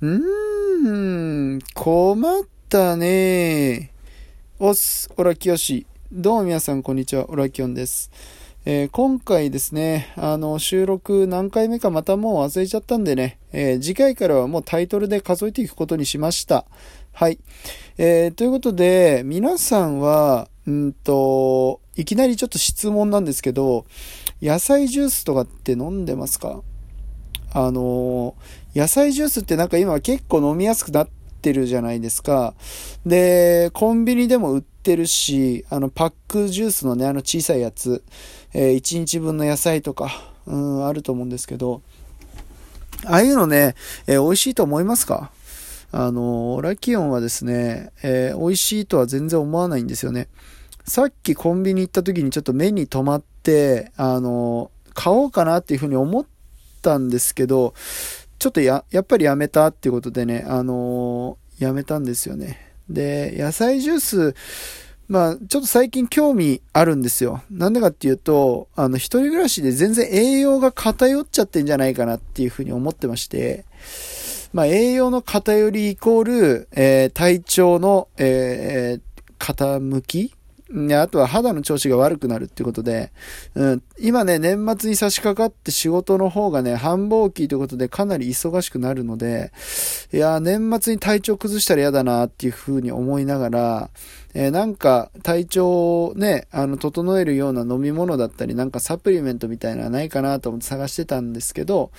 うーん、困ったねおっす、オラキヨシ。どうも皆さん、こんにちは。オラキヨンです。えー、今回ですね、あの、収録何回目かまたもう忘れちゃったんでね、えー、次回からはもうタイトルで数えていくことにしました。はい。えー、ということで、皆さんは、うんと、いきなりちょっと質問なんですけど、野菜ジュースとかって飲んでますか？あの野菜ジュースってなんか今結構飲みやすくなってるじゃないですか。で、コンビニでも売ってるし、あの、パックジュースのね、あの小さいやつ、えー、1日分の野菜とか、うん、あると思うんですけど、ああいうのね、えー、美味しいと思いますか？あの、ラキオンはですね、えー、美味しいとは全然思わないんですよね。さっきコンビニ行った時にちょっと目に留まって、あの、買おうかなっていうふうに思ったたんですけど、ちょっとや、やっぱりやめたっていうことでね、あのー、やめたんですよね。で、野菜ジュース、まあ、ちょっと最近興味あるんですよ。なんでかっていうと、あの、一人暮らしで全然栄養が偏っちゃってんじゃないかなっていうふうに思ってまして、まあ、栄養の偏りイコール、えー、体調の、えー、傾きあとは肌の調子が悪くなるってことで、うん、今ね、年末に差し掛かって仕事の方がね、繁忙期ということでかなり忙しくなるので、いや、年末に体調崩したら嫌だなっていうふうに思いながら、えー、なんか体調をね、あの、整えるような飲み物だったり、なんかサプリメントみたいなのはないかなと思って探してたんですけど、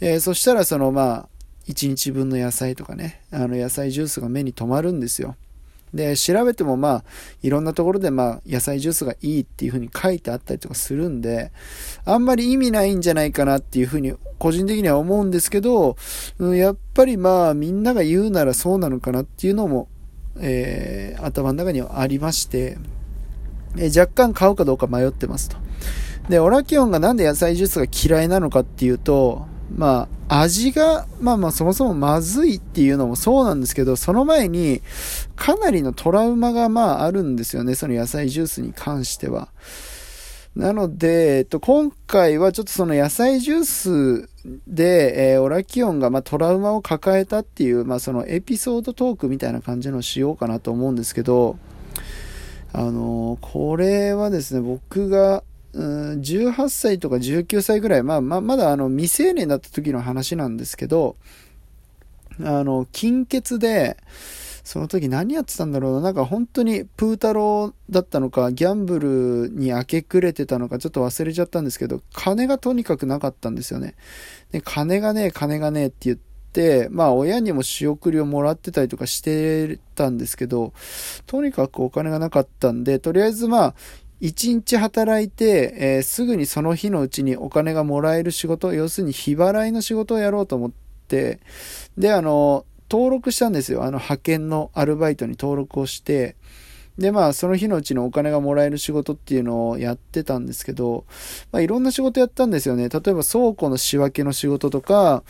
えー、そしたらそのまあ、1日分の野菜とかね、あの野菜ジュースが目に留まるんですよ。で、調べてもまあ、いろんなところでまあ、野菜ジュースがいいっていう風に書いてあったりとかするんで、あんまり意味ないんじゃないかなっていう風に、個人的には思うんですけど、うん、やっぱりまあ、みんなが言うならそうなのかなっていうのも、えー、頭の中にはありまして、えー、若干買うかどうか迷ってますと。で、オラキオンがなんで野菜ジュースが嫌いなのかっていうと、まあ、味が、まあまあそもそもまずいっていうのもそうなんですけど、その前に、かなりのトラウマがまああるんですよね、その野菜ジュースに関しては。なので、えっと、今回はちょっとその野菜ジュースで、えー、オラキオンがまあトラウマを抱えたっていう、まあそのエピソードトークみたいな感じのしようかなと思うんですけど、あのー、これはですね、僕が、18歳とか19歳ぐらい、まあ、ま、まだあの未成年だった時の話なんですけど、あの、金欠で、その時何やってたんだろうな。なんか本当にプー太郎だったのか、ギャンブルに明け暮れてたのか、ちょっと忘れちゃったんですけど、金がとにかくなかったんですよね。で、金がねえ、金がねえって言って、まあ親にも仕送りをもらってたりとかしてたんですけど、とにかくお金がなかったんで、とりあえずまあ、一日働いて、えー、すぐにその日のうちにお金がもらえる仕事、要するに日払いの仕事をやろうと思って、で、あの、登録したんですよ。あの、派遣のアルバイトに登録をして、で、まあ、その日のうちのお金がもらえる仕事っていうのをやってたんですけど、まあ、いろんな仕事やったんですよね。例えば倉庫の仕分けの仕事とか、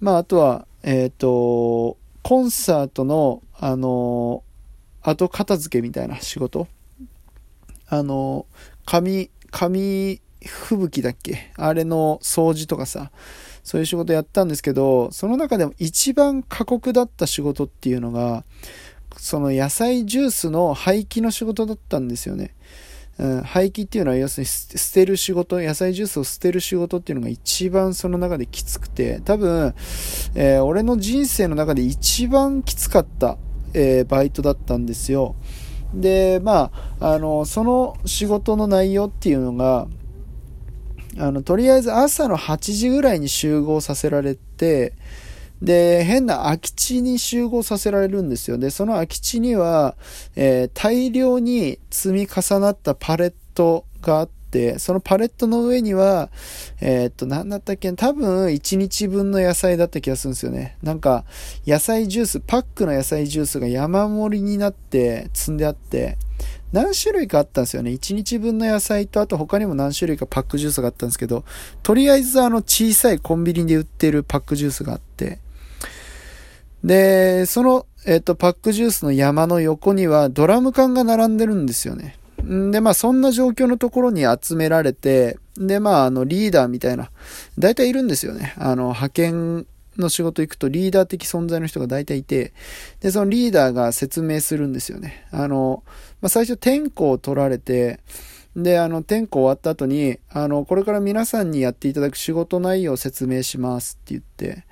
まあ、あとは、えっ、ー、と、コンサートの、あの、後片付けみたいな仕事。あの、紙、紙吹雪だっけ？あれの掃除とかさ、そういう仕事やったんですけど、その中でも一番過酷だった仕事っていうのが、その野菜ジュースの廃棄の仕事だったんですよね。うん、廃棄っていうのは要するに捨てる仕事、野菜ジュースを捨てる仕事っていうのが一番その中できつくて、多分、えー、俺の人生の中で一番きつかった、えー、バイトだったんですよ。で、まあ、あの、その仕事の内容っていうのが、あの、とりあえず朝の8時ぐらいに集合させられて、で、変な空き地に集合させられるんですよ。で、その空き地には、えー、大量に積み重なったパレットがあって、そのパレットの上には、えー、っと、なんだったっけ多分1日分の野菜だった気がするんですよね。なんか、野菜ジュース、パックの野菜ジュースが山盛りになって積んであって、何種類かあったんですよね。1日分の野菜と、あと他にも何種類かパックジュースがあったんですけど、とりあえずあの小さいコンビニで売ってるパックジュースがあって、で、その、えっ、と、パックジュースの山の横にはドラム缶が並んでるんですよね。で、まあ、そんな状況のところに集められて、で、まあ、あの、リーダーみたいな、大体いるんですよね。あの、派遣の仕事行くとリーダー的存在の人が大体いて、で、そのリーダーが説明するんですよね。あの、まあ、最初天候を取られて、で、あの、天候終わった後に、あの、これから皆さんにやっていただく仕事内容を説明しますって言って、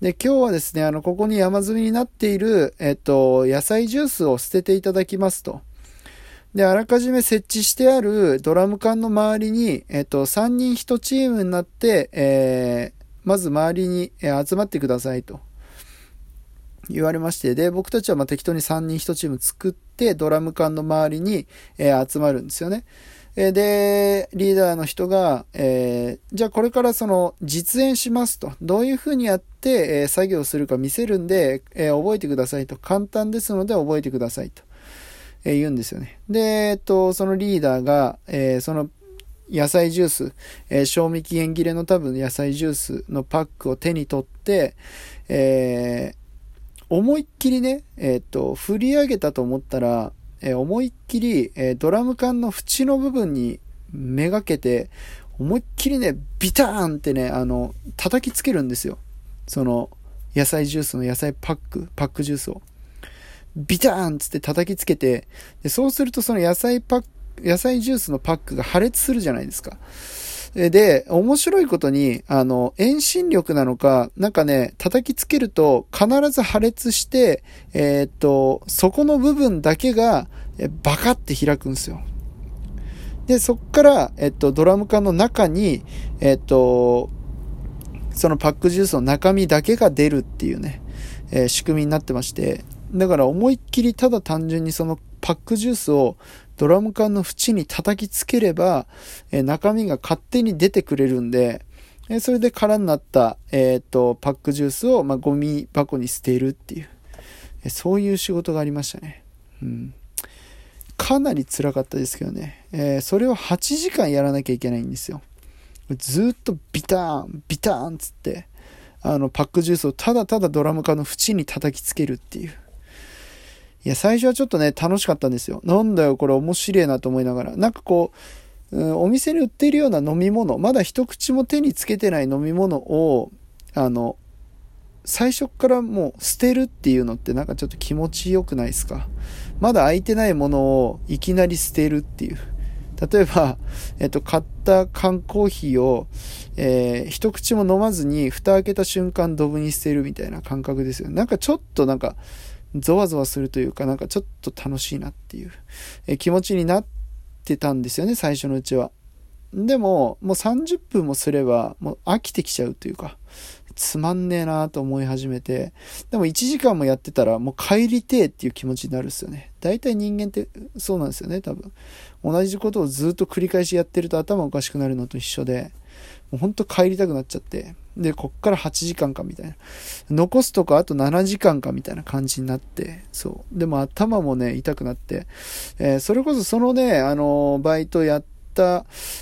で、今日はですね、あの、ここに山積みになっている、えっと、野菜ジュースを捨てていただきますと。で、あらかじめ設置してあるドラム缶の周りに、えっと、3人1チームになって、えー、まず周りに、集まってくださいと。言われまして、で、僕たちはま適当に3人1チーム作って、ドラム缶の周りに、え集まるんですよね。で、リーダーの人が、えー、じゃあこれからその実演しますと。どういう風にやって、えー、作業するか見せるんで、えー、覚えてくださいと。簡単ですので覚えてくださいと。え言うんですよね。で、えっと、そのリーダーが、えその野菜ジュース、え賞味期限切れの多分野菜ジュースのパックを手に取って、え思いっきりね、えっと、振り上げたと思ったら、えー、思いっきり、え、ドラム缶の縁の部分にめがけて、思いっきりね、ビターンってね、あの、叩きつけるんですよ。その、野菜ジュースの野菜パック、パックジュースを。ビターンつって叩きつけて、でそうするとその野菜パック、野菜ジュースのパックが破裂するじゃないですか。で、面白いことに、あの、遠心力なのか、なんかね、叩きつけると必ず破裂して、えー、っと、そこの部分だけが、えバカって開くんですよ。で、そっから、えっと、ドラム缶の中に、えっと、そのパックジュースの中身だけが出るっていうね、えー、仕組みになってまして、だから思いっきりただ単純にそのパックジュースをドラム缶の縁に叩きつければ、え中身が勝手に出てくれるんで、えそれで空になった、えっ、と、パックジュースを、まあ、ゴミ箱に捨てるっていう、えそういう仕事がありましたね。うん。かなり辛かったですけどね。え、それを8時間やらなきゃいけないんですよ。ずっとビターン、ビターンつって、あの、パックジュースをただただドラム缶の縁に叩きつけるっていう。いや、最初はちょっとね、楽しかったんですよ。なんだよ、これ面白いなと思いながら。なんかこう、うん、お店に売ってるような飲み物、まだ一口も手につけてない飲み物を、あの、最初からもう捨てるっていうのってなんかちょっと気持ちよくないですか？まだ空いてないものをいきなり捨てるっていう。例えば、えっと、買った缶コーヒーを、えー、一口も飲まずに、蓋開けた瞬間ドブに捨てるみたいな感覚ですよね。なんかちょっとなんか、ゾワゾワするというか、なんかちょっと楽しいなっていう、え気持ちになってたんですよね、最初のうちは。でも、もう30分もすれば、もう飽きてきちゃうというか、つまんねえなと思い始めて、でも1時間もやってたら、もう帰りてえっていう気持ちになるっすよね。大体人間ってそうなんですよね、多分。同じことをずっと繰り返しやってると頭おかしくなるのと一緒で、もうほんと帰りたくなっちゃって。で、こっから8時間かみたいな。残すとこあと7時間かみたいな感じになって、そう。でも頭もね、痛くなって、えー、それこそそのね、あのー、バイトやって、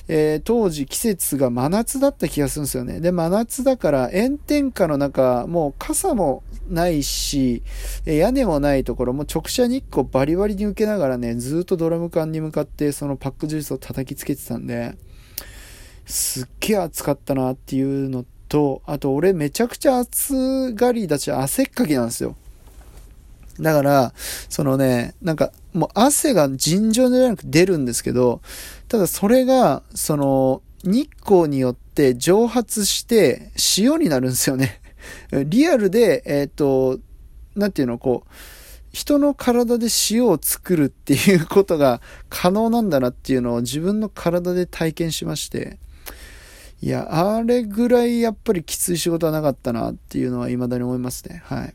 えー、当時季節が真夏だった気がするんですよね。で、真夏だから炎天下の中、もう傘もないし、屋根もないところ、も直射日光バリバリに受けながらね、ずっとドラム缶に向かってそのパックジュースを叩きつけてたんで、すっげえ暑かったなっていうのと、あと俺めちゃくちゃ暑がりだし汗っかきなんですよ。だから、そのね、なんか、もう汗が尋常ではなく出るんですけど、ただそれが、その、日光によって蒸発して塩になるんですよね。リアルで、えっ、ー、と、なんていうの、こう、人の体で塩を作るっていうことが可能なんだなっていうのを自分の体で体験しまして、いや、あれぐらいやっぱりきつい仕事はなかったなっていうのは未だに思いますね。はい。っ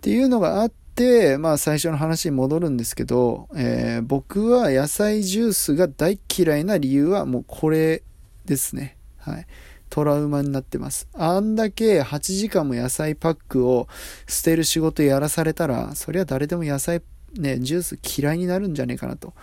ていうのがあって、まあ最初の話に戻るんですけど、えー、僕は野菜ジュースが大嫌いな理由はもうこれですね。はい。トラウマになってます。あんだけ8時間も野菜パックを捨てる仕事やらされたら、そりゃ誰でも野菜ね、ジュース嫌いになるんじゃねえかなと、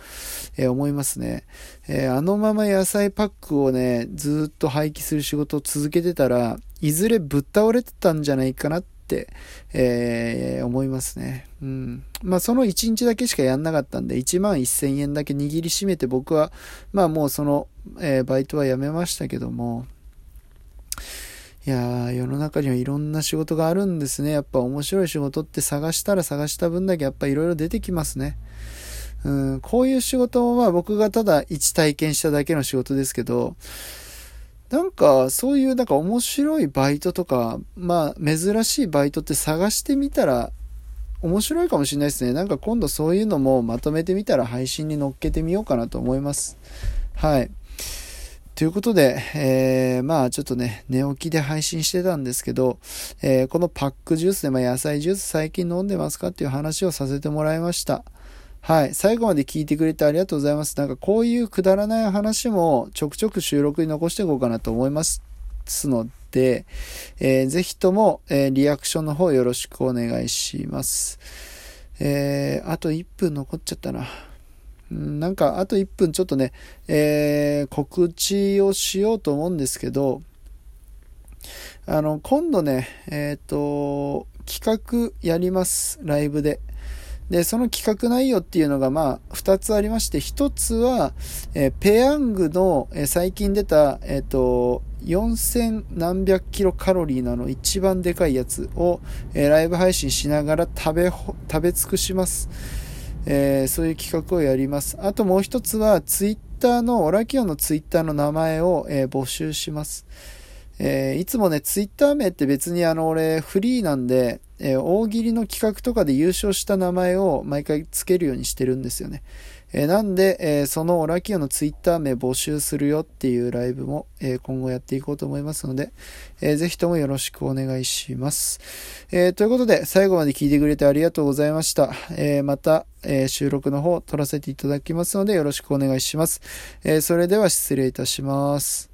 えー、思いますね、えー、あのまま野菜パックをね、ずっと廃棄する仕事を続けてたら、いずれぶっ倒れてたんじゃないかなって、えー、思いますね。うん。まあ、その1日だけしかやんなかったんで、1万1000円だけ握りしめて僕は、まあもうその、えバイトは辞めましたけども、いやー、世の中にはいろんな仕事があるんですね。やっぱ面白い仕事って探したら探した分だけやっぱいろいろ出てきますね。うん、こういう仕事は僕がただ一体験しただけの仕事ですけど、なんか、そういうなんか面白いバイトとか、まあ、珍しいバイトって探してみたら、面白いかもしれないですね。なんか今度そういうのもまとめてみたら配信に乗っけてみようかなと思います。はい。ということで、えー、まあちょっとね、寝起きで配信してたんですけど、えー、このパックジュースで、まあ、野菜ジュース最近飲んでますかっていう話をさせてもらいました。はい。最後まで聞いてくれてありがとうございます。なんかこういうくだらない話もちょくちょく収録に残していこうかなと思いますので、えー、ぜひとも、えー、リアクションの方よろしくお願いします。えー、あと1分残っちゃったな。なんか、あと1分ちょっとね、えー、告知をしようと思うんですけど、あの、今度ね、えっ、ー、と、企画やります、ライブで。で、その企画内容っていうのが、まあ、二つありまして、一つは、えー、ペヤングの、えー、最近出た、えっ、ー、と、4000何百キロカロリーなの一番でかいやつを、えライブ配信しながら食べ、食べ尽くします。えそういう企画をやります。あともう一つは、ツイッターの、オラキオのツイッターの名前を、え募集します。えいつもね、ツイッター名って別にあの、俺、フリーなんで、え、大喜利の企画とかで優勝した名前を毎回つけるようにしてるんですよね。えー、なんで、えー、そのオラキオのツイッター名募集するよっていうライブも、え今後やっていこうと思いますので、えー、ぜひともよろしくお願いします。えということで、最後まで聞いてくれてありがとうございました。えまた、え収録の方撮らせていただきますので、よろしくお願いします。えそれでは失礼いたします。